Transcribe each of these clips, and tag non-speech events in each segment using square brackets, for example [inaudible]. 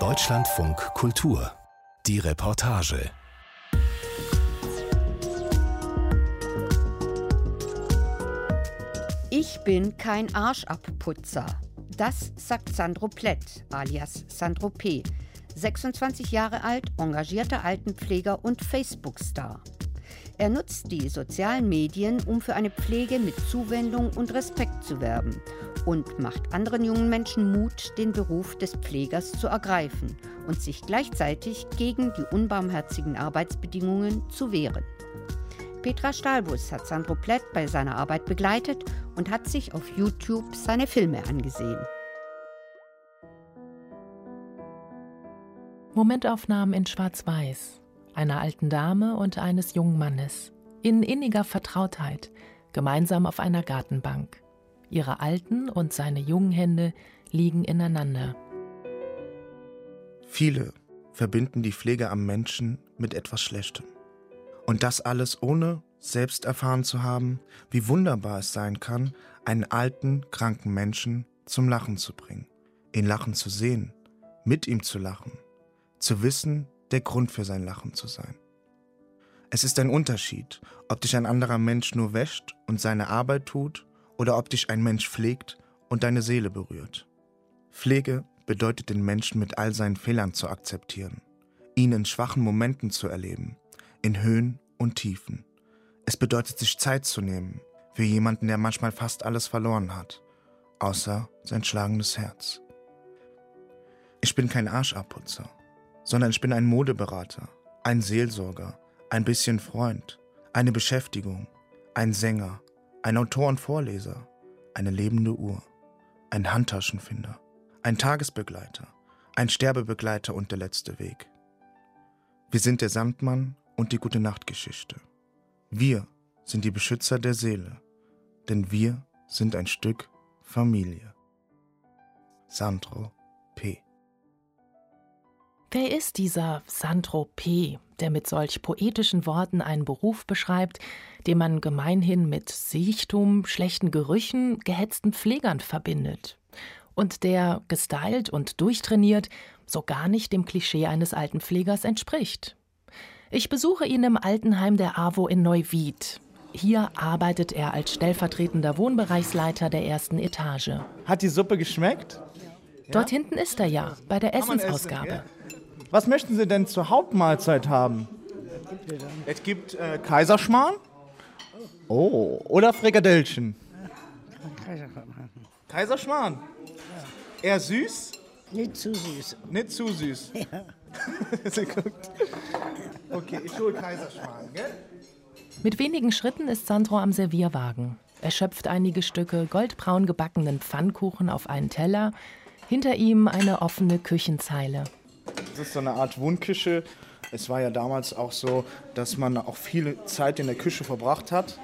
Deutschlandfunk Kultur. Die Reportage. Ich bin kein Arschabputzer. Das sagt Sandro Plett, alias Sandro P., 26 Jahre alt, engagierter Altenpfleger und Facebook-Star. Er nutzt die sozialen Medien, um für eine Pflege mit Zuwendung und Respekt zu werben und macht anderen jungen Menschen Mut, den Beruf des Pflegers zu ergreifen und sich gleichzeitig gegen die unbarmherzigen Arbeitsbedingungen zu wehren. Petra Stahlbus hat Sandro Plett bei seiner Arbeit begleitet und hat sich auf YouTube seine Filme angesehen. Momentaufnahmen in Schwarz-Weiß, einer alten Dame und eines jungen Mannes, in inniger Vertrautheit, gemeinsam auf einer Gartenbank. Ihre alten und seine jungen Hände liegen ineinander. Viele verbinden die Pflege am Menschen mit etwas Schlechtem. Und das alles ohne selbst erfahren zu haben, wie wunderbar es sein kann, einen alten, kranken Menschen zum Lachen zu bringen, ihn lachen zu sehen, mit ihm zu lachen, zu wissen, der Grund für sein Lachen zu sein. Es ist ein Unterschied, ob dich ein anderer Mensch nur wäscht und seine Arbeit tut oder ob dich ein Mensch pflegt und deine Seele berührt. Pflege bedeutet den Menschen mit all seinen Fehlern zu akzeptieren, ihn in schwachen Momenten zu erleben in Höhen und Tiefen. Es bedeutet sich Zeit zu nehmen für jemanden, der manchmal fast alles verloren hat, außer sein schlagendes Herz. Ich bin kein Arschabputzer, sondern ich bin ein Modeberater, ein Seelsorger, ein bisschen Freund, eine Beschäftigung, ein Sänger, ein Autor und Vorleser, eine lebende Uhr, ein Handtaschenfinder, ein Tagesbegleiter, ein Sterbebegleiter und der letzte Weg. Wir sind der Sandmann und die Gute Nachtgeschichte. Wir sind die Beschützer der Seele, denn wir sind ein Stück Familie. Sandro P. Wer ist dieser Sandro P., der mit solch poetischen Worten einen Beruf beschreibt, den man gemeinhin mit Siechtum, schlechten Gerüchen, gehetzten Pflegern verbindet? Und der, gestylt und durchtrainiert, so gar nicht dem Klischee eines alten Pflegers entspricht. Ich besuche ihn im Altenheim der AWO in Neuwied. Hier arbeitet er als stellvertretender Wohnbereichsleiter der ersten Etage. Hat die Suppe geschmeckt? Dort hinten ist er ja, bei der Essensausgabe. Was möchten Sie denn zur Hauptmahlzeit haben? Es gibt äh, Kaiserschmarrn. Oh, oder Frikadellchen. Kaiserschmarrn. Eher süß? Nicht zu süß. Nicht zu süß. [laughs] Ja. Sie guckt. Okay, ich hole Kaiserschmarrn, gell? Mit wenigen Schritten ist Sandro am Servierwagen. Er schöpft einige Stücke goldbraun gebackenen Pfannkuchen auf einen Teller. Hinter ihm eine offene Küchenzeile. Das ist so eine Art Wohnküche. Es war ja damals auch so, dass man auch viel Zeit in der Küche verbracht hat.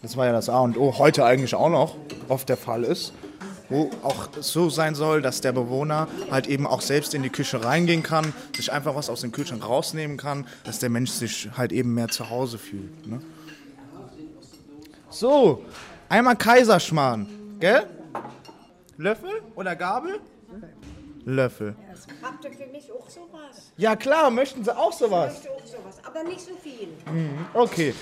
Das war ja das A und O, heute eigentlich auch noch oft der Fall ist wo auch so sein soll, dass der Bewohner halt eben auch selbst in die Küche reingehen kann, sich einfach was aus dem Kühlschrank rausnehmen kann, dass der Mensch sich halt eben mehr zu Hause fühlt. Ne? So, einmal Kaiserschmarrn, gell? Löffel oder Gabel? Löffel. Habt ihr für mich auch sowas? Ja klar, möchten Sie auch sowas? Ich möchte auch sowas, aber nicht so viel. Okay.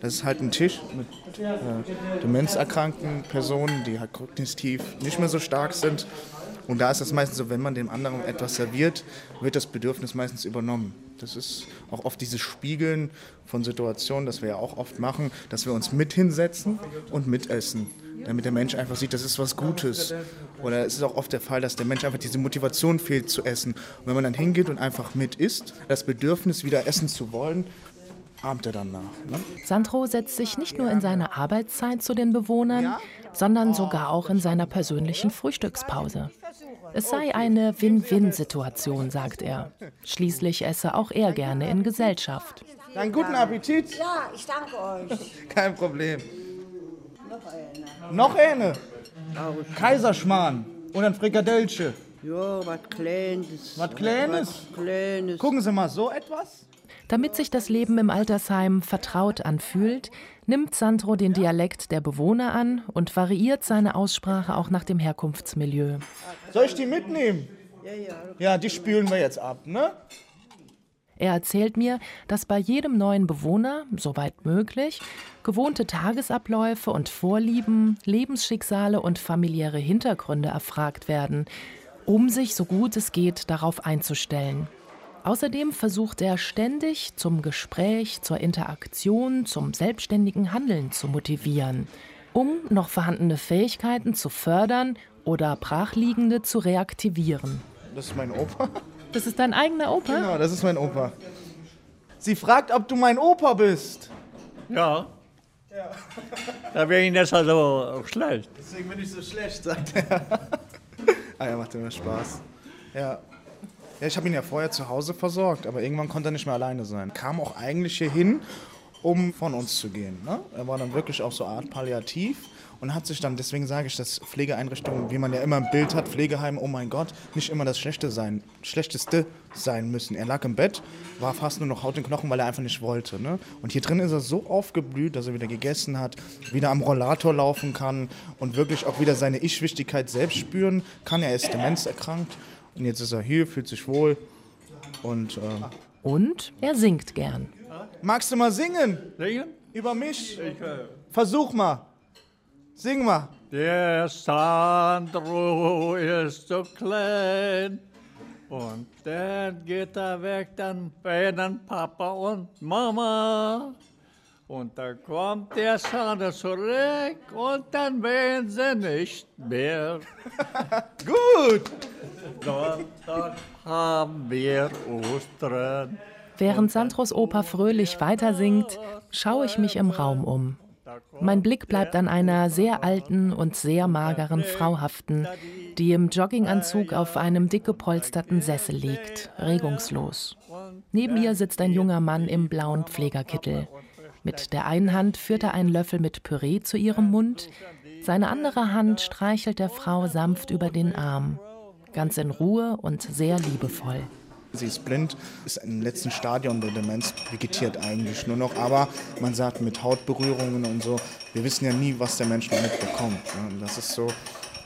Das ist halt ein Tisch mit äh, demenzerkrankten Personen, die halt kognitiv nicht mehr so stark sind. Und da ist es meistens so, wenn man dem anderen etwas serviert, wird das Bedürfnis meistens übernommen. Das ist auch oft dieses Spiegeln von Situationen, das wir ja auch oft machen, dass wir uns mit hinsetzen und mitessen, damit der Mensch einfach sieht, das ist was Gutes. Oder es ist auch oft der Fall, dass der Mensch einfach diese Motivation fehlt zu essen. Und wenn man dann hingeht und einfach mit isst, das Bedürfnis wieder essen zu wollen, ahmt er dann nach. Ne? Sandro setzt sich nicht nur in seiner Arbeitszeit zu den Bewohnern, sondern sogar auch in seiner persönlichen Frühstückspause. Es sei eine Win-Win-Situation, sagt er. Schließlich esse auch er gerne in Gesellschaft. Dann guten Appetit. Ja, ich danke euch. [laughs] Kein Problem. Noch eine. Kaiserschmarrn und ein Frikadellchen. Ja, was Kleines. Was Kleines? Was Kleines. Gucken Sie mal, so etwas? Damit sich das Leben im Altersheim vertraut anfühlt, nimmt Sandro den Dialekt der Bewohner an und variiert seine Aussprache auch nach dem Herkunftsmilieu. Soll ich die mitnehmen? Ja, die spülen wir jetzt ab, ne? Er erzählt mir, dass bei jedem neuen Bewohner, soweit möglich, gewohnte Tagesabläufe und Vorlieben, Lebensschicksale und familiäre Hintergründe erfragt werden, um sich so gut es geht darauf einzustellen. Außerdem versucht er ständig zum Gespräch, zur Interaktion, zum selbstständigen Handeln zu motivieren, um noch vorhandene Fähigkeiten zu fördern oder brachliegende zu reaktivieren. Das ist mein Opa. Das ist dein eigener Opa? Genau, das ist mein Opa. Sie fragt, ob du mein Opa bist. Ja. ja. Da wäre ich jetzt also schlecht. Deswegen bin ich so schlecht, sagt er. ah ja, macht immer Spaß. Ja. Ja, ich habe ihn ja vorher zu Hause versorgt, aber irgendwann konnte er nicht mehr alleine sein. Kam auch eigentlich hier hin, um von uns zu gehen. Ne? Er war dann wirklich auch so Art Palliativ und hat sich dann, deswegen sage ich, dass Pflegeeinrichtungen, wie man ja immer im Bild hat, Pflegeheim, oh mein Gott, nicht immer das Schlechte sein, Schlechteste sein müssen. Er lag im Bett, war fast nur noch Haut und Knochen, weil er einfach nicht wollte. Ne? Und hier drin ist er so aufgeblüht, dass er wieder gegessen hat, wieder am Rollator laufen kann und wirklich auch wieder seine Ich-Wichtigkeit selbst spüren kann. Er ist demenzerkrankt und jetzt ist er hier, fühlt sich wohl und... Äh und er singt gern. Magst du mal singen? Singen? Über mich? Ich, äh Versuch mal. Sing mal. Der Sandro ist so klein. Und dann geht er weg, dann bei den Papa und Mama. Und dann kommt der Sandro zurück und dann werden sie nicht mehr. [laughs] Gut. Sonntag haben wir Ostern. Während Sandros Opa fröhlich weitersingt, schaue ich mich im Raum um. Mein Blick bleibt an einer sehr alten und sehr mageren Frau haften, die im Jogginganzug auf einem dick gepolsterten Sessel liegt, regungslos. Neben ihr sitzt ein junger Mann im blauen Pflegerkittel. Mit der einen Hand führt er einen Löffel mit Püree zu ihrem Mund, seine andere Hand streichelt der Frau sanft über den Arm, ganz in Ruhe und sehr liebevoll. Sie ist blind, ist im letzten Stadion der Demenz, vegetiert eigentlich nur noch. Aber man sagt mit Hautberührungen und so, wir wissen ja nie, was der Mensch noch mitbekommt. Ne? Das ist so,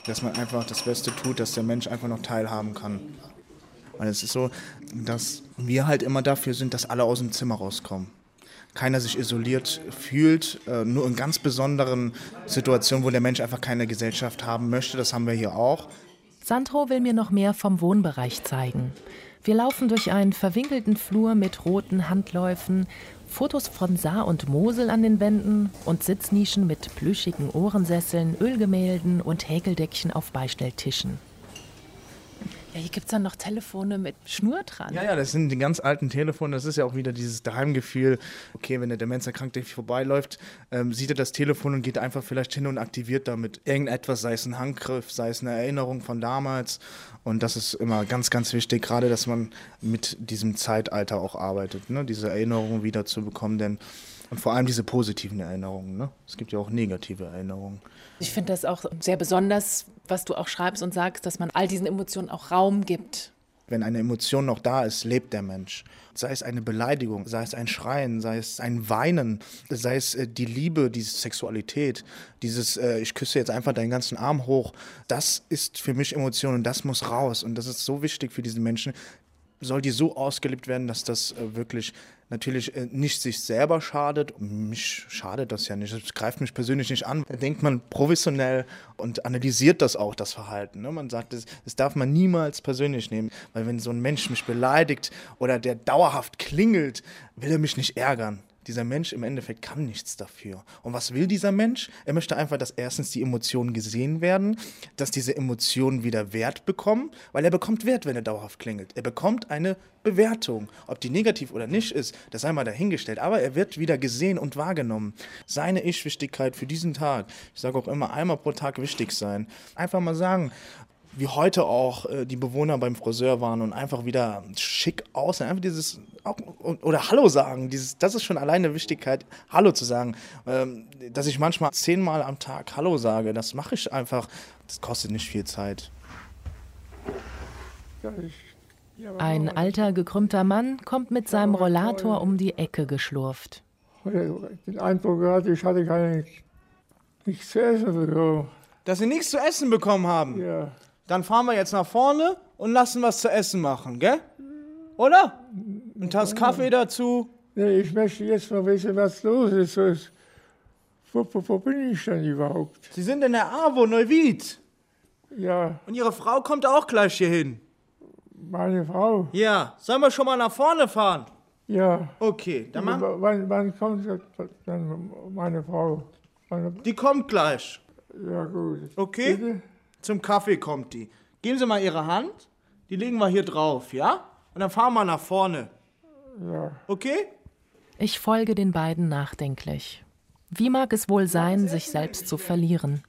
dass man einfach das Beste tut, dass der Mensch einfach noch teilhaben kann. Weil es ist so, dass wir halt immer dafür sind, dass alle aus dem Zimmer rauskommen. Keiner sich isoliert fühlt, äh, nur in ganz besonderen Situationen, wo der Mensch einfach keine Gesellschaft haben möchte. Das haben wir hier auch. Sandro will mir noch mehr vom Wohnbereich zeigen. Wir laufen durch einen verwinkelten Flur mit roten Handläufen, Fotos von Saar und Mosel an den Wänden und Sitznischen mit plüschigen Ohrensesseln, Ölgemälden und Häkeldeckchen auf Beistelltischen. Ja, hier gibt es dann noch Telefone mit Schnur dran. Ja, ja, das sind die ganz alten Telefone. Das ist ja auch wieder dieses Daheimgefühl. Okay, wenn der Demenzerkrankte vorbeiläuft, ähm, sieht er das Telefon und geht einfach vielleicht hin und aktiviert damit irgendetwas, sei es ein Handgriff, sei es eine Erinnerung von damals. Und das ist immer ganz, ganz wichtig, gerade dass man mit diesem Zeitalter auch arbeitet, ne? diese Erinnerungen wieder zu bekommen. Denn und vor allem diese positiven Erinnerungen. Ne? Es gibt ja auch negative Erinnerungen. Ich finde das auch sehr besonders, was du auch schreibst und sagst, dass man all diesen Emotionen auch Raum gibt. Wenn eine Emotion noch da ist, lebt der Mensch. Sei es eine Beleidigung, sei es ein Schreien, sei es ein Weinen, sei es äh, die Liebe, diese Sexualität, dieses äh, ich küsse jetzt einfach deinen ganzen Arm hoch. Das ist für mich Emotion und das muss raus. Und das ist so wichtig für diesen Menschen, soll die so ausgelebt werden, dass das äh, wirklich natürlich äh, nicht sich selber schadet. Mich schadet das ja nicht. Das greift mich persönlich nicht an. Da denkt man professionell und analysiert das auch, das Verhalten. Ne? Man sagt, das, das darf man niemals persönlich nehmen, weil wenn so ein Mensch mich beleidigt oder der dauerhaft klingelt, will er mich nicht ärgern dieser Mensch im Endeffekt kann nichts dafür. Und was will dieser Mensch? Er möchte einfach, dass erstens die Emotionen gesehen werden, dass diese Emotionen wieder Wert bekommen, weil er bekommt Wert, wenn er dauerhaft klingelt. Er bekommt eine Bewertung. Ob die negativ oder nicht ist, das sei mal dahingestellt. Aber er wird wieder gesehen und wahrgenommen. Seine Ich-Wichtigkeit für diesen Tag, ich sage auch immer, einmal pro Tag wichtig sein. Einfach mal sagen, wie heute auch äh, die Bewohner beim Friseur waren und einfach wieder schick aussehen. Einfach dieses, auch, oder Hallo sagen, dieses, das ist schon alleine Wichtigkeit, Hallo zu sagen. Ähm, dass ich manchmal zehnmal am Tag Hallo sage, das mache ich einfach. Das kostet nicht viel Zeit. Ein alter, gekrümmter Mann kommt mit seinem Rollator um die Ecke geschlurft. Den Eindruck hatte, ich hatte keine, nichts zu essen bekommen. Dass Sie nichts zu essen bekommen haben? Ja. Dann fahren wir jetzt nach vorne und lassen was zu essen machen, gell? Oder? Ein Tass Kaffee dazu. Nee, ich möchte jetzt mal wissen, was los ist. Wo, wo, wo bin ich denn überhaupt? Sie sind in der AWO Neuwied. Ja, Und Ihre Frau kommt auch gleich hier hin. meine Frau. Ja, sollen wir schon mal nach vorne fahren? Ja. Okay, dann machen W- Wann, wann kommt dann meine Frau? Meine, Die kommt gleich. ja, gut. Okay? Bitte? Zum Kaffee kommt die. Geben Sie mal Ihre Hand. Die legen wir hier drauf, ja? Und dann fahren wir nach vorne. Ja. Okay? Ich folge den beiden nachdenklich. Wie mag es wohl sein, sich selbst zu verlieren?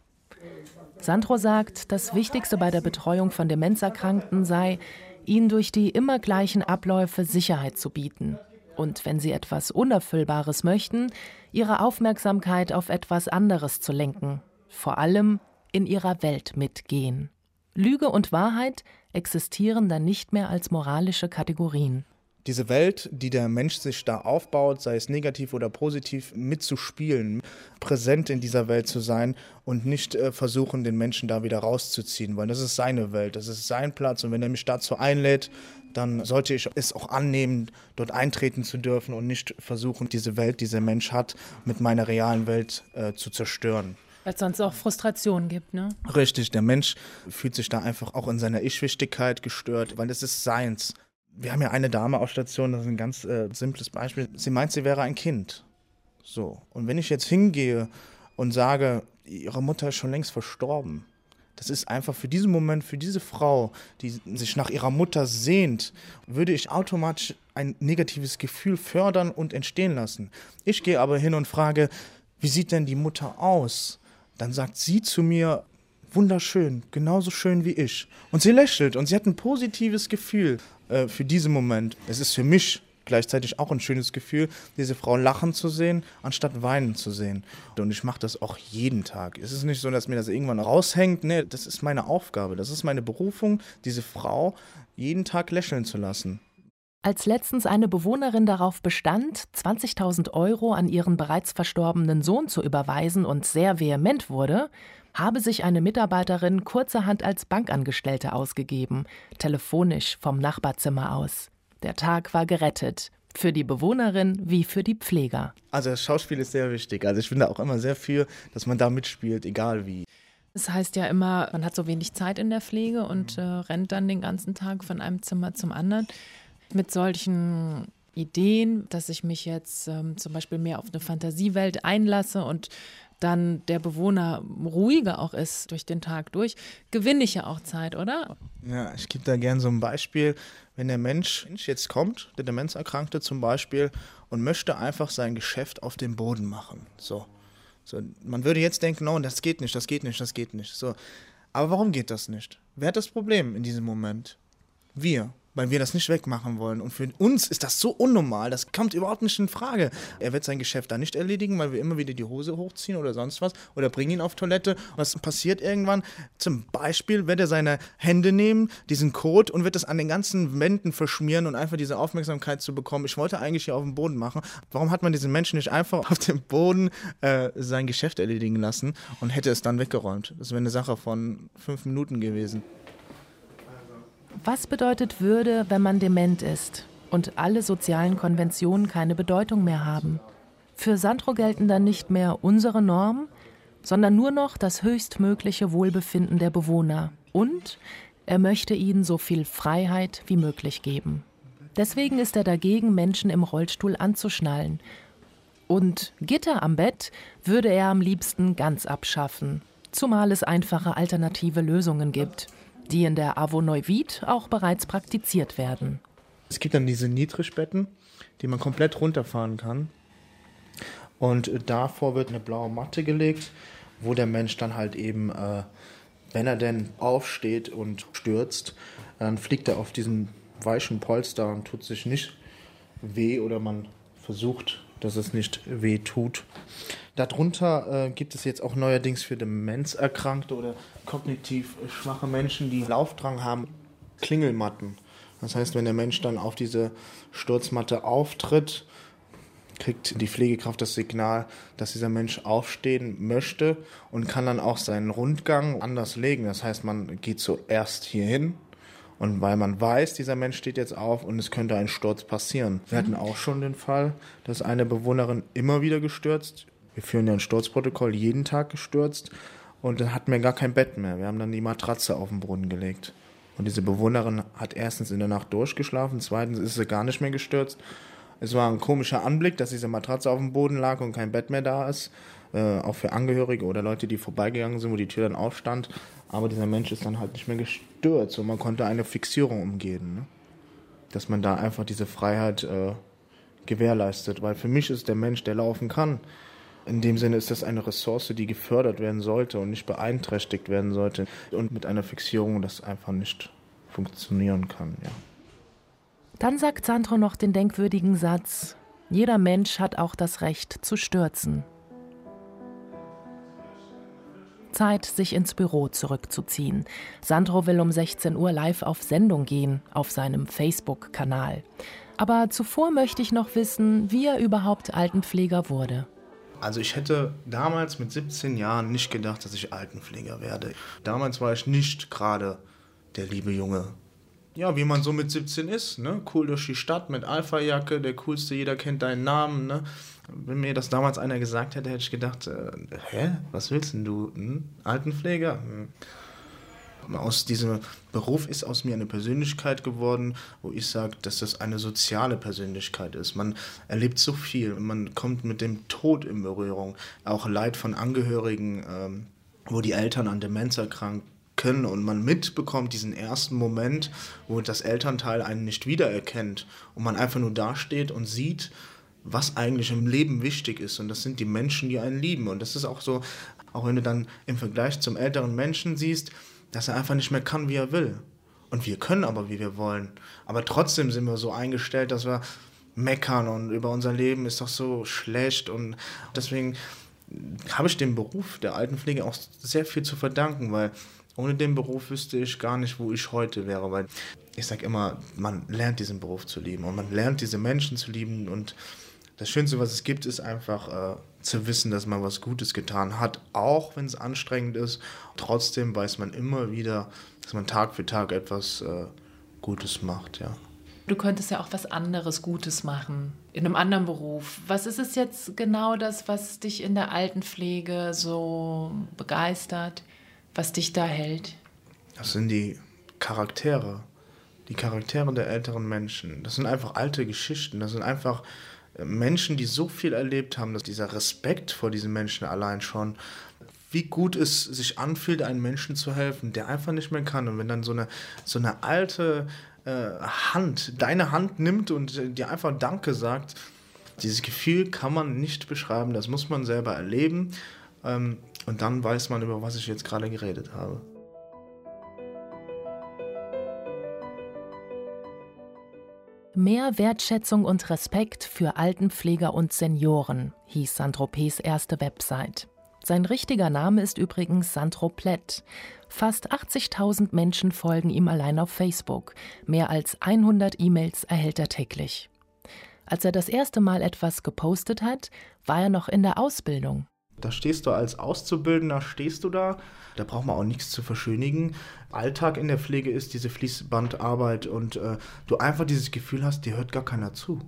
Sandro sagt, das Wichtigste bei der Betreuung von Demenzerkrankten sei, ihnen durch die immer gleichen Abläufe Sicherheit zu bieten. Und wenn sie etwas Unerfüllbares möchten, ihre Aufmerksamkeit auf etwas anderes zu lenken. Vor allem in ihrer Welt mitgehen. Lüge und Wahrheit existieren dann nicht mehr als moralische Kategorien. diese Welt, die der Mensch sich da aufbaut, sei es negativ oder positiv, mitzuspielen, präsent in dieser Welt zu sein und nicht äh, versuchen, den Menschen da wieder rauszuziehen, weil das ist seine Welt, das ist sein Platz und wenn er mich dazu einlädt, dann sollte ich es auch annehmen, dort eintreten zu dürfen und nicht versuchen, diese Welt, die dieser Mensch hat, mit meiner realen Welt äh, zu zerstören. Weil es sonst auch Frustration gibt, ne? Richtig, der Mensch fühlt sich da einfach auch in seiner Ich-Wichtigkeit gestört, weil es ist seins. Wir haben ja eine Dame auf Station, das ist ein ganz äh, simples Beispiel. Sie meint, sie wäre ein Kind. So. Und wenn ich jetzt hingehe und sage, ihre Mutter ist schon längst verstorben, das ist einfach für diesen Moment, für diese Frau, die sich nach ihrer Mutter sehnt, würde ich automatisch ein negatives Gefühl fördern und entstehen lassen. Ich gehe aber hin und frage, wie sieht denn die Mutter aus? Dann sagt sie zu mir, wunderschön, genauso schön wie ich. Und sie lächelt und sie hat ein positives Gefühl äh, für diesen Moment. Es ist für mich gleichzeitig auch ein schönes Gefühl, diese Frau lachen zu sehen, anstatt weinen zu sehen. Und ich mache das auch jeden Tag. Es ist nicht so, dass mir das irgendwann raushängt. Nee, das ist meine Aufgabe, das ist meine Berufung, diese Frau jeden Tag lächeln zu lassen. Als letztens eine Bewohnerin darauf bestand, 20.000 Euro an ihren bereits verstorbenen Sohn zu überweisen und sehr vehement wurde, habe sich eine Mitarbeiterin kurzerhand als Bankangestellte ausgegeben, telefonisch vom Nachbarzimmer aus. Der Tag war gerettet, für die Bewohnerin wie für die Pfleger. Also das Schauspiel ist sehr wichtig. Also ich bin da auch immer sehr für, dass man da mitspielt, egal wie. Es heißt ja immer, man hat so wenig Zeit in der Pflege und äh, rennt dann den ganzen Tag von einem Zimmer zum anderen. Mit solchen Ideen, dass ich mich jetzt ähm, zum Beispiel mehr auf eine Fantasiewelt einlasse und dann der Bewohner ruhiger auch ist durch den Tag durch, gewinne ich ja auch Zeit, oder? Ja, ich gebe da gerne so ein Beispiel. Wenn der Mensch jetzt kommt, der Demenzerkrankte zum Beispiel, und möchte einfach sein Geschäft auf dem Boden machen. So. so. Man würde jetzt denken, no, das geht nicht, das geht nicht, das geht nicht. So. Aber warum geht das nicht? Wer hat das Problem in diesem Moment? Wir weil wir das nicht wegmachen wollen. Und für uns ist das so unnormal, das kommt überhaupt nicht in Frage. Er wird sein Geschäft da nicht erledigen, weil wir immer wieder die Hose hochziehen oder sonst was oder bringen ihn auf Toilette. Was passiert irgendwann? Zum Beispiel wird er seine Hände nehmen, diesen Code und wird das an den ganzen Wänden verschmieren und einfach diese Aufmerksamkeit zu bekommen. Ich wollte eigentlich hier auf dem Boden machen. Warum hat man diesen Menschen nicht einfach auf dem Boden äh, sein Geschäft erledigen lassen und hätte es dann weggeräumt? Das wäre eine Sache von fünf Minuten gewesen. Was bedeutet Würde, wenn man dement ist und alle sozialen Konventionen keine Bedeutung mehr haben? Für Sandro gelten dann nicht mehr unsere Normen, sondern nur noch das höchstmögliche Wohlbefinden der Bewohner. Und er möchte ihnen so viel Freiheit wie möglich geben. Deswegen ist er dagegen, Menschen im Rollstuhl anzuschnallen. Und Gitter am Bett würde er am liebsten ganz abschaffen, zumal es einfache alternative Lösungen gibt die in der AWO Neuwied auch bereits praktiziert werden. Es gibt dann diese Niedrigbetten, die man komplett runterfahren kann. Und davor wird eine blaue Matte gelegt, wo der Mensch dann halt eben, äh, wenn er denn aufsteht und stürzt, dann fliegt er auf diesen weichen Polster und tut sich nicht weh oder man versucht, dass es nicht weh tut. Darunter äh, gibt es jetzt auch neuerdings für Demenzerkrankte oder kognitiv schwache Menschen, die Laufdrang haben, Klingelmatten, Das heißt, wenn der Mensch dann auf diese Sturzmatte auftritt, kriegt die Pflegekraft das Signal, dass dieser Mensch aufstehen möchte und kann dann auch seinen Rundgang anders legen. Das heißt, man geht zuerst hier hin und weil man weiß, dieser Mensch steht jetzt auf und es könnte ein Sturz passieren. Wir hatten auch schon den Fall, dass eine Bewohnerin immer wieder gestürzt. Wir führen ja ein Sturzprotokoll, jeden Tag gestürzt und dann hatten wir gar kein Bett mehr. Wir haben dann die Matratze auf den Brunnen gelegt. Und diese Bewohnerin hat erstens in der Nacht durchgeschlafen, zweitens ist sie gar nicht mehr gestürzt. Es war ein komischer Anblick, dass diese Matratze auf dem Boden lag und kein Bett mehr da ist. Äh, auch für Angehörige oder Leute, die vorbeigegangen sind, wo die Tür dann aufstand. Aber dieser Mensch ist dann halt nicht mehr gestürzt und man konnte eine Fixierung umgehen. Ne? Dass man da einfach diese Freiheit äh, gewährleistet. Weil für mich ist der Mensch, der laufen kann, in dem Sinne ist das eine Ressource, die gefördert werden sollte und nicht beeinträchtigt werden sollte. Und mit einer Fixierung das einfach nicht funktionieren kann, ja. Dann sagt Sandro noch den denkwürdigen Satz, jeder Mensch hat auch das Recht zu stürzen. Zeit, sich ins Büro zurückzuziehen. Sandro will um 16 Uhr live auf Sendung gehen, auf seinem Facebook-Kanal. Aber zuvor möchte ich noch wissen, wie er überhaupt Altenpfleger wurde. Also ich hätte damals mit 17 Jahren nicht gedacht, dass ich Altenpfleger werde. Damals war ich nicht gerade der liebe Junge. Ja, wie man so mit 17 ist, ne? Cool durch die Stadt mit Alpha-Jacke, der coolste, jeder kennt deinen Namen, ne? Wenn mir das damals einer gesagt hätte, hätte ich gedacht, äh, hä, was willst denn du? Hm? Altenpfleger? Hm aus diesem Beruf ist aus mir eine Persönlichkeit geworden, wo ich sage, dass das eine soziale Persönlichkeit ist. Man erlebt so viel, man kommt mit dem Tod in Berührung, auch Leid von Angehörigen, ähm, wo die Eltern an Demenz erkranken und man mitbekommt diesen ersten Moment, wo das Elternteil einen nicht wiedererkennt und man einfach nur dasteht und sieht, was eigentlich im Leben wichtig ist. Und das sind die Menschen, die einen lieben. Und das ist auch so, auch wenn du dann im Vergleich zum älteren Menschen siehst, dass er einfach nicht mehr kann, wie er will. Und wir können aber, wie wir wollen. Aber trotzdem sind wir so eingestellt, dass wir meckern und über unser Leben ist doch so schlecht. Und deswegen habe ich dem Beruf der Altenpflege auch sehr viel zu verdanken, weil ohne den Beruf wüsste ich gar nicht, wo ich heute wäre. Weil ich sage immer, man lernt diesen Beruf zu lieben und man lernt diese Menschen zu lieben. Und das Schönste, was es gibt, ist einfach äh, zu wissen, dass man was Gutes getan hat, auch wenn es anstrengend ist. Trotzdem weiß man immer wieder, dass man Tag für Tag etwas äh, Gutes macht, ja. Du könntest ja auch was anderes Gutes machen, in einem anderen Beruf. Was ist es jetzt genau das, was dich in der Altenpflege so begeistert, was dich da hält? Das sind die Charaktere, die Charaktere der älteren Menschen. Das sind einfach alte Geschichten, das sind einfach Menschen, die so viel erlebt haben, dass dieser Respekt vor diesen Menschen allein schon, wie gut es sich anfühlt, einem Menschen zu helfen, der einfach nicht mehr kann. Und wenn dann so eine, so eine alte äh, Hand deine Hand nimmt und äh, dir einfach Danke sagt, dieses Gefühl kann man nicht beschreiben, das muss man selber erleben. Ähm, und dann weiß man, über was ich jetzt gerade geredet habe. Mehr Wertschätzung und Respekt für Altenpfleger und Senioren, hieß Sandropes erste Website. Sein richtiger Name ist übrigens Sandro Plett. Fast 80.000 Menschen folgen ihm allein auf Facebook. Mehr als 100 E-Mails erhält er täglich. Als er das erste Mal etwas gepostet hat, war er noch in der Ausbildung. Da stehst du als Auszubildender, stehst du da. Da braucht man auch nichts zu verschönigen. Alltag in der Pflege ist diese Fließbandarbeit und äh, du einfach dieses Gefühl hast, dir hört gar keiner zu.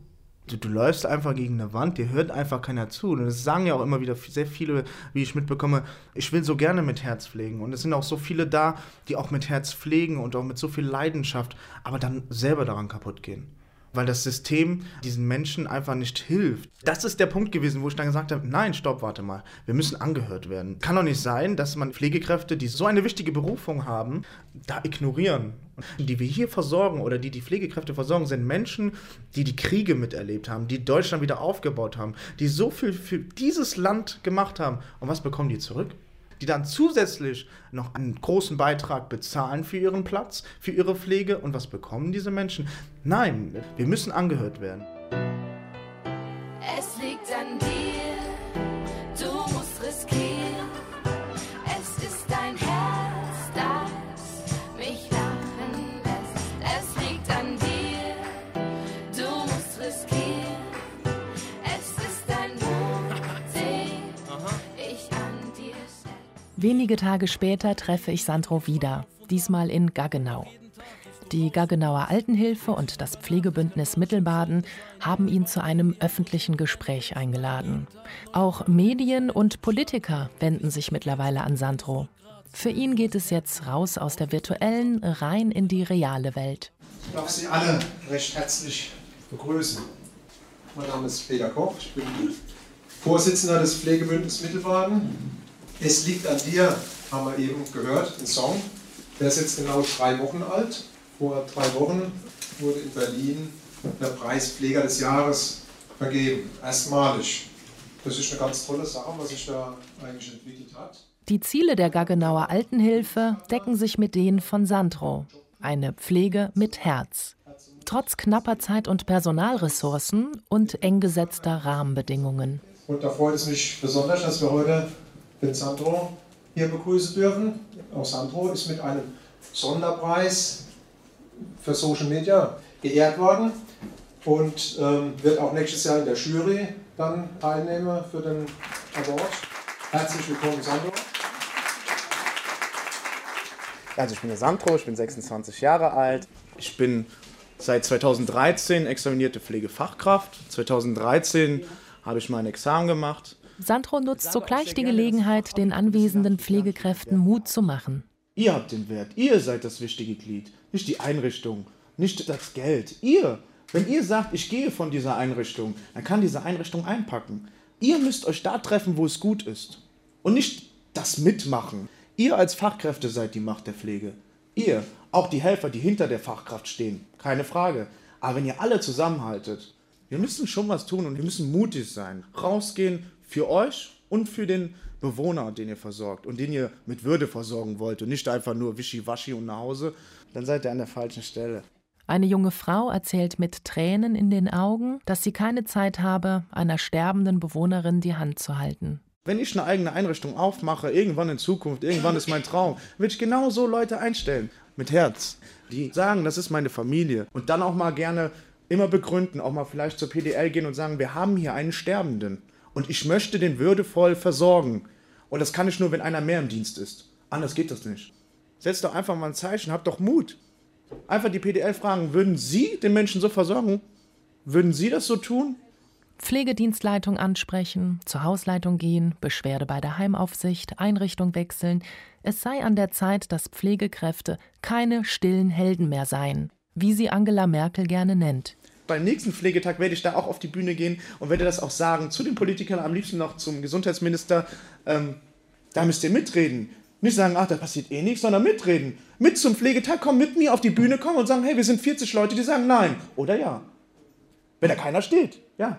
Du, du, läufst einfach gegen eine Wand, dir hört einfach keiner zu. Und es sagen ja auch immer wieder sehr viele, wie ich mitbekomme, ich will so gerne mit Herz pflegen. Und es sind auch so viele da, die auch mit Herz pflegen und auch mit so viel Leidenschaft, aber dann selber daran kaputt gehen weil das System diesen Menschen einfach nicht hilft. Das ist der Punkt gewesen, wo ich dann gesagt habe, nein, stopp, warte mal, wir müssen angehört werden. Kann doch nicht sein, dass man Pflegekräfte, die so eine wichtige Berufung haben, da ignorieren. Die wir hier versorgen oder die die Pflegekräfte versorgen, sind Menschen, die die Kriege miterlebt haben, die Deutschland wieder aufgebaut haben, die so viel für dieses Land gemacht haben. Und was bekommen die zurück? Die dann zusätzlich noch einen großen Beitrag bezahlen für ihren Platz, für ihre Pflege. Und was bekommen diese Menschen? Nein, wir müssen angehört werden. Wenige Tage später treffe ich Sandro wieder, diesmal in Gaggenau. Die Gaggenauer Altenhilfe und das Pflegebündnis Mittelbaden haben ihn zu einem öffentlichen Gespräch eingeladen. Auch Medien und Politiker wenden sich mittlerweile an Sandro. Für ihn geht es jetzt raus aus der virtuellen, rein in die reale Welt. Ich darf Sie alle recht herzlich begrüßen. Mein Name ist Peter Koch, ich bin Vorsitzender des Pflegebündnisses Mittelbaden. Es liegt an dir, haben wir eben gehört, ein Song. Der ist jetzt genau drei Wochen alt. Vor drei Wochen wurde in Berlin der Preis Pfleger des Jahres vergeben. Erstmalig. Das ist eine ganz tolle Sache, was sich da eigentlich entwickelt hat. Die Ziele der Gaggenauer Altenhilfe decken sich mit denen von Sandro. Eine Pflege mit Herz. Trotz knapper Zeit und Personalressourcen und eng gesetzter Rahmenbedingungen. Und da freut es mich besonders, dass wir heute den Sandro hier begrüßen dürfen. Auch Sandro ist mit einem Sonderpreis für Social Media geehrt worden und ähm, wird auch nächstes Jahr in der Jury dann teilnehmen für den Award. Herzlich willkommen, Sandro. Also ich bin der Sandro, ich bin 26 Jahre alt. Ich bin seit 2013 examinierte Pflegefachkraft. 2013 habe ich mein Examen gemacht. Sandro nutzt sogleich die Gelegenheit, den anwesenden Pflegekräften Mut zu machen. Ihr habt den Wert, ihr seid das wichtige Glied, nicht die Einrichtung, nicht das Geld. Ihr, wenn ihr sagt, ich gehe von dieser Einrichtung, dann kann diese Einrichtung einpacken. Ihr müsst euch da treffen, wo es gut ist. Und nicht das mitmachen. Ihr als Fachkräfte seid die Macht der Pflege. Ihr, auch die Helfer, die hinter der Fachkraft stehen, keine Frage. Aber wenn ihr alle zusammenhaltet, wir müssen schon was tun und wir müssen mutig sein. Rausgehen für euch und für den Bewohner, den ihr versorgt und den ihr mit Würde versorgen wollt und nicht einfach nur wischiwaschi und nach Hause, dann seid ihr an der falschen Stelle. Eine junge Frau erzählt mit Tränen in den Augen, dass sie keine Zeit habe, einer sterbenden Bewohnerin die Hand zu halten. Wenn ich eine eigene Einrichtung aufmache, irgendwann in Zukunft, irgendwann ist mein Traum, will ich genau so Leute einstellen. Mit Herz. Die sagen, das ist meine Familie. Und dann auch mal gerne immer begründen, auch mal vielleicht zur PDL gehen und sagen, wir haben hier einen Sterbenden. Und ich möchte den würdevoll versorgen. Und das kann ich nur, wenn einer mehr im Dienst ist. Anders geht das nicht. Setzt doch einfach mal ein Zeichen, habt doch Mut. Einfach die PDL fragen, würden Sie den Menschen so versorgen? Würden Sie das so tun? Pflegedienstleitung ansprechen, zur Hausleitung gehen, Beschwerde bei der Heimaufsicht, Einrichtung wechseln. Es sei an der Zeit, dass Pflegekräfte keine stillen Helden mehr seien, wie sie Angela Merkel gerne nennt. Beim nächsten Pflegetag werde ich da auch auf die Bühne gehen und werde das auch sagen zu den Politikern, am liebsten noch zum Gesundheitsminister. Ähm, da müsst ihr mitreden. Nicht sagen, ach, da passiert eh nichts, sondern mitreden. Mit zum Pflegetag, komm mit mir auf die Bühne, kommen und sagen, hey, wir sind 40 Leute, die sagen nein oder ja. Wenn da keiner steht, ja.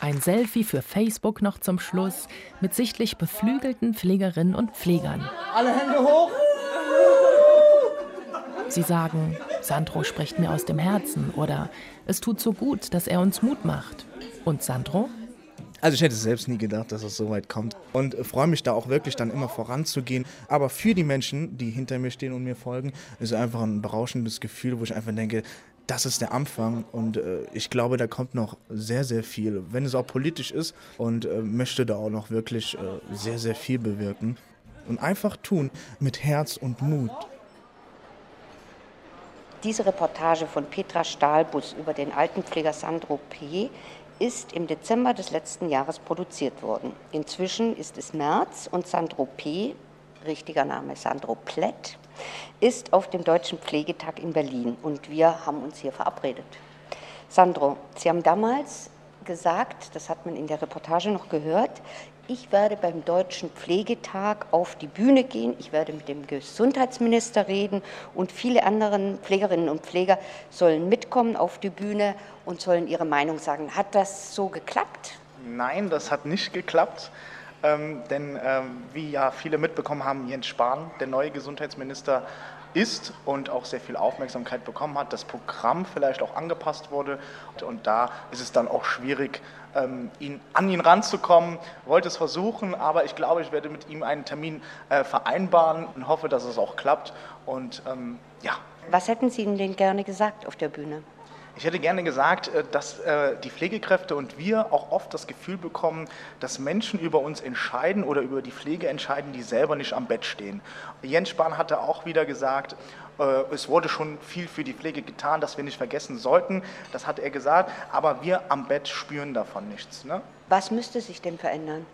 Ein Selfie für Facebook noch zum Schluss mit sichtlich beflügelten Pflegerinnen und Pflegern. Alle Hände hoch! Sie sagen, Sandro spricht mir aus dem Herzen oder es tut so gut, dass er uns Mut macht. Und Sandro? Also ich hätte selbst nie gedacht, dass es so weit kommt und freue mich da auch wirklich dann immer voranzugehen. Aber für die Menschen, die hinter mir stehen und mir folgen, ist einfach ein berauschendes Gefühl, wo ich einfach denke, das ist der Anfang und äh, ich glaube, da kommt noch sehr, sehr viel, wenn es auch politisch ist und äh, möchte da auch noch wirklich äh, sehr, sehr viel bewirken. Und einfach tun mit Herz und Mut. Diese Reportage von Petra Stahlbus über den Altenpfleger Sandro P. ist im Dezember des letzten Jahres produziert worden. Inzwischen ist es März und Sandro P., richtiger Name Sandro Plett, ist auf dem Deutschen Pflegetag in Berlin und wir haben uns hier verabredet. Sandro, Sie haben damals gesagt, das hat man in der Reportage noch gehört, ich werde beim Deutschen Pflegetag auf die Bühne gehen, ich werde mit dem Gesundheitsminister reden und viele andere Pflegerinnen und Pfleger sollen mitkommen auf die Bühne und sollen ihre Meinung sagen. Hat das so geklappt? Nein, das hat nicht geklappt. Ähm, denn ähm, wie ja viele mitbekommen haben, Jens Spahn, der neue Gesundheitsminister, ist und auch sehr viel Aufmerksamkeit bekommen hat, das Programm vielleicht auch angepasst wurde. Und da ist es dann auch schwierig, ähm, ihn, an ihn ranzukommen. Wollte es versuchen, aber ich glaube, ich werde mit ihm einen Termin äh, vereinbaren und hoffe, dass es auch klappt. Und ähm, ja. Was hätten Sie ihm denn gerne gesagt auf der Bühne? Ich hätte gerne gesagt, äh, dass äh, die Pflegekräfte und wir auch oft das Gefühl bekommen, dass Menschen über uns entscheiden oder über die Pflege entscheiden, die selber nicht am Bett stehen. Jens Spahn hatte auch wieder gesagt, äh, es wurde schon viel für die Pflege getan, das wir nicht vergessen sollten. Das hat er gesagt, aber wir am Bett spüren davon nichts. Ne? Was müsste sich denn verändern?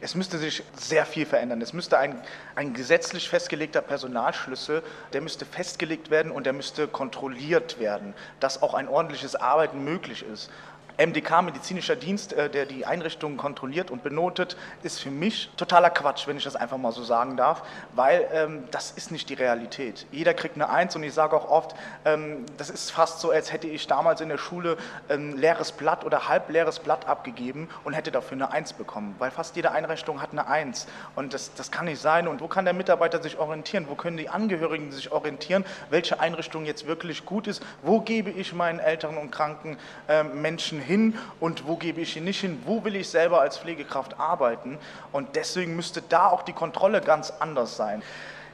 Es müsste sich sehr viel verändern. Es müsste ein, ein gesetzlich festgelegter Personalschlüssel, der müsste festgelegt werden und der müsste kontrolliert werden, dass auch ein ordentliches Arbeiten möglich ist. MDK, medizinischer Dienst, äh, der die Einrichtungen kontrolliert und benotet, ist für mich totaler Quatsch, wenn ich das einfach mal so sagen darf, weil ähm, das ist nicht die Realität. Jeder kriegt eine Eins und ich sage auch oft, ähm, das ist fast so, als hätte ich damals in der Schule ein leeres Blatt oder halbleeres Blatt abgegeben und hätte dafür eine Eins bekommen, weil fast jede Einrichtung hat eine Eins und das, das kann nicht sein. Und wo kann der Mitarbeiter sich orientieren? Wo können die Angehörigen sich orientieren, welche Einrichtung jetzt wirklich gut ist? Wo gebe ich meinen älteren und kranken äh, Menschen hin und wo gebe ich ihn nicht hin, wo will ich selber als Pflegekraft arbeiten. Und deswegen müsste da auch die Kontrolle ganz anders sein.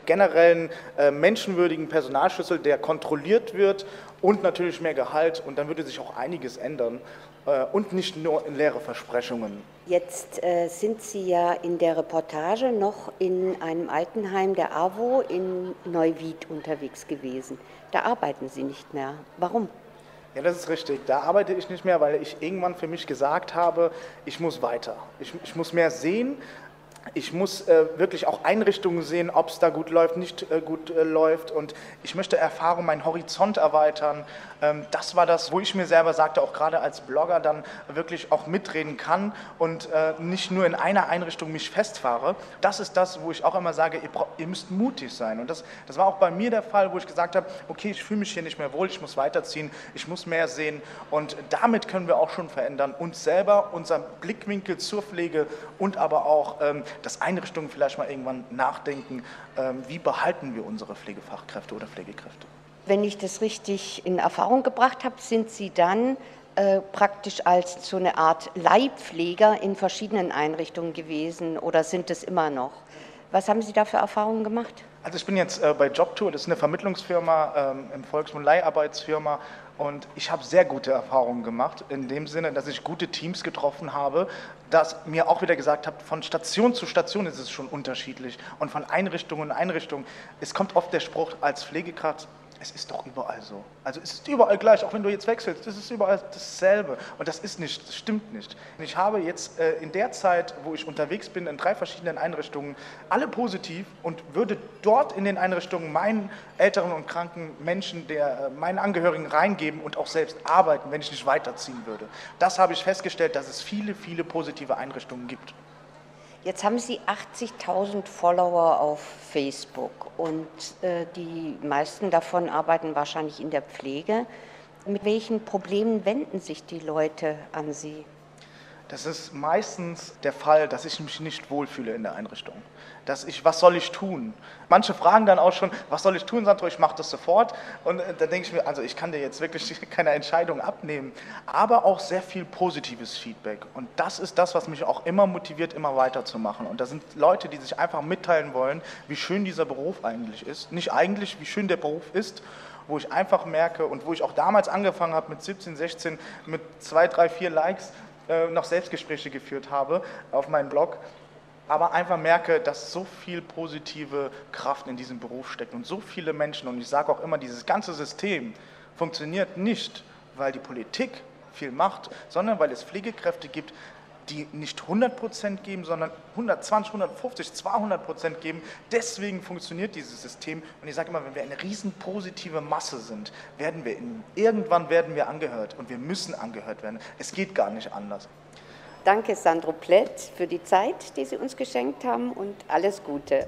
Generellen äh, menschenwürdigen Personalschlüssel, der kontrolliert wird und natürlich mehr Gehalt und dann würde sich auch einiges ändern äh, und nicht nur in leere Versprechungen. Jetzt äh, sind Sie ja in der Reportage noch in einem Altenheim der AWO in Neuwied unterwegs gewesen. Da arbeiten Sie nicht mehr. Warum? Ja, das ist richtig. Da arbeite ich nicht mehr, weil ich irgendwann für mich gesagt habe, ich muss weiter. Ich, ich muss mehr sehen. Ich muss äh, wirklich auch Einrichtungen sehen, ob es da gut läuft, nicht äh, gut äh, läuft. Und ich möchte Erfahrung, meinen Horizont erweitern. Ähm, das war das, wo ich mir selber sagte, auch gerade als Blogger dann wirklich auch mitreden kann und äh, nicht nur in einer Einrichtung mich festfahre. Das ist das, wo ich auch immer sage, ihr, ihr müsst mutig sein. Und das, das war auch bei mir der Fall, wo ich gesagt habe, okay, ich fühle mich hier nicht mehr wohl, ich muss weiterziehen, ich muss mehr sehen. Und damit können wir auch schon verändern, uns selber, unser Blickwinkel zur Pflege und aber auch ähm, dass Einrichtungen vielleicht mal irgendwann nachdenken, ähm, wie behalten wir unsere Pflegefachkräfte oder Pflegekräfte. Wenn ich das richtig in Erfahrung gebracht habe, sind Sie dann äh, praktisch als so eine Art Leihpfleger in verschiedenen Einrichtungen gewesen oder sind es immer noch? Was haben Sie da für Erfahrungen gemacht? Also ich bin jetzt äh, bei Jobtour, das ist eine Vermittlungsfirma, ähm, im Volksmund Leiharbeitsfirma und ich habe sehr gute Erfahrungen gemacht, in dem Sinne, dass ich gute Teams getroffen habe, dass mir auch wieder gesagt habt, von Station zu Station ist es schon unterschiedlich und von Einrichtung und Einrichtung. Es kommt oft der Spruch als Pflegekraft, es ist doch überall so. Also es ist überall gleich, auch wenn du jetzt wechselst, es ist überall dasselbe. Und das ist nicht, das stimmt nicht. Ich habe jetzt äh, in der Zeit, wo ich unterwegs bin, in drei verschiedenen Einrichtungen, alle positiv und würde dort in den Einrichtungen meinen älteren und kranken Menschen, der, äh, meinen Angehörigen reingeben und auch selbst arbeiten, wenn ich nicht weiterziehen würde. Das habe ich festgestellt, dass es viele, viele positive Einrichtungen gibt. Jetzt haben Sie 80.000 Follower auf Facebook und äh, die meisten davon arbeiten wahrscheinlich in der Pflege. Mit welchen Problemen wenden sich die Leute an Sie? Das ist meistens der Fall, dass ich mich nicht wohlfühle in der Einrichtung dass ich, was soll ich tun? Manche fragen dann auch schon, was soll ich tun, Sandro, ich mache das sofort. Und äh, da denke ich mir, also ich kann dir jetzt wirklich [laughs] keine Entscheidung abnehmen, aber auch sehr viel positives Feedback. Und das ist das, was mich auch immer motiviert, immer weiterzumachen. Und da sind Leute, die sich einfach mitteilen wollen, wie schön dieser Beruf eigentlich ist. Nicht eigentlich, wie schön der Beruf ist, wo ich einfach merke und wo ich auch damals angefangen habe mit 17, 16, mit zwei, drei, vier Likes, äh, noch Selbstgespräche geführt habe auf meinem Blog aber einfach merke, dass so viel positive Kraft in diesem Beruf steckt und so viele Menschen. Und ich sage auch immer, dieses ganze System funktioniert nicht, weil die Politik viel macht, sondern weil es Pflegekräfte gibt, die nicht 100% geben, sondern 120, 150, 200% geben. Deswegen funktioniert dieses System. Und ich sage immer, wenn wir eine riesen positive Masse sind, werden wir in, irgendwann werden wir angehört und wir müssen angehört werden. Es geht gar nicht anders. Danke, Sandro Plett, für die Zeit, die Sie uns geschenkt haben und alles Gute.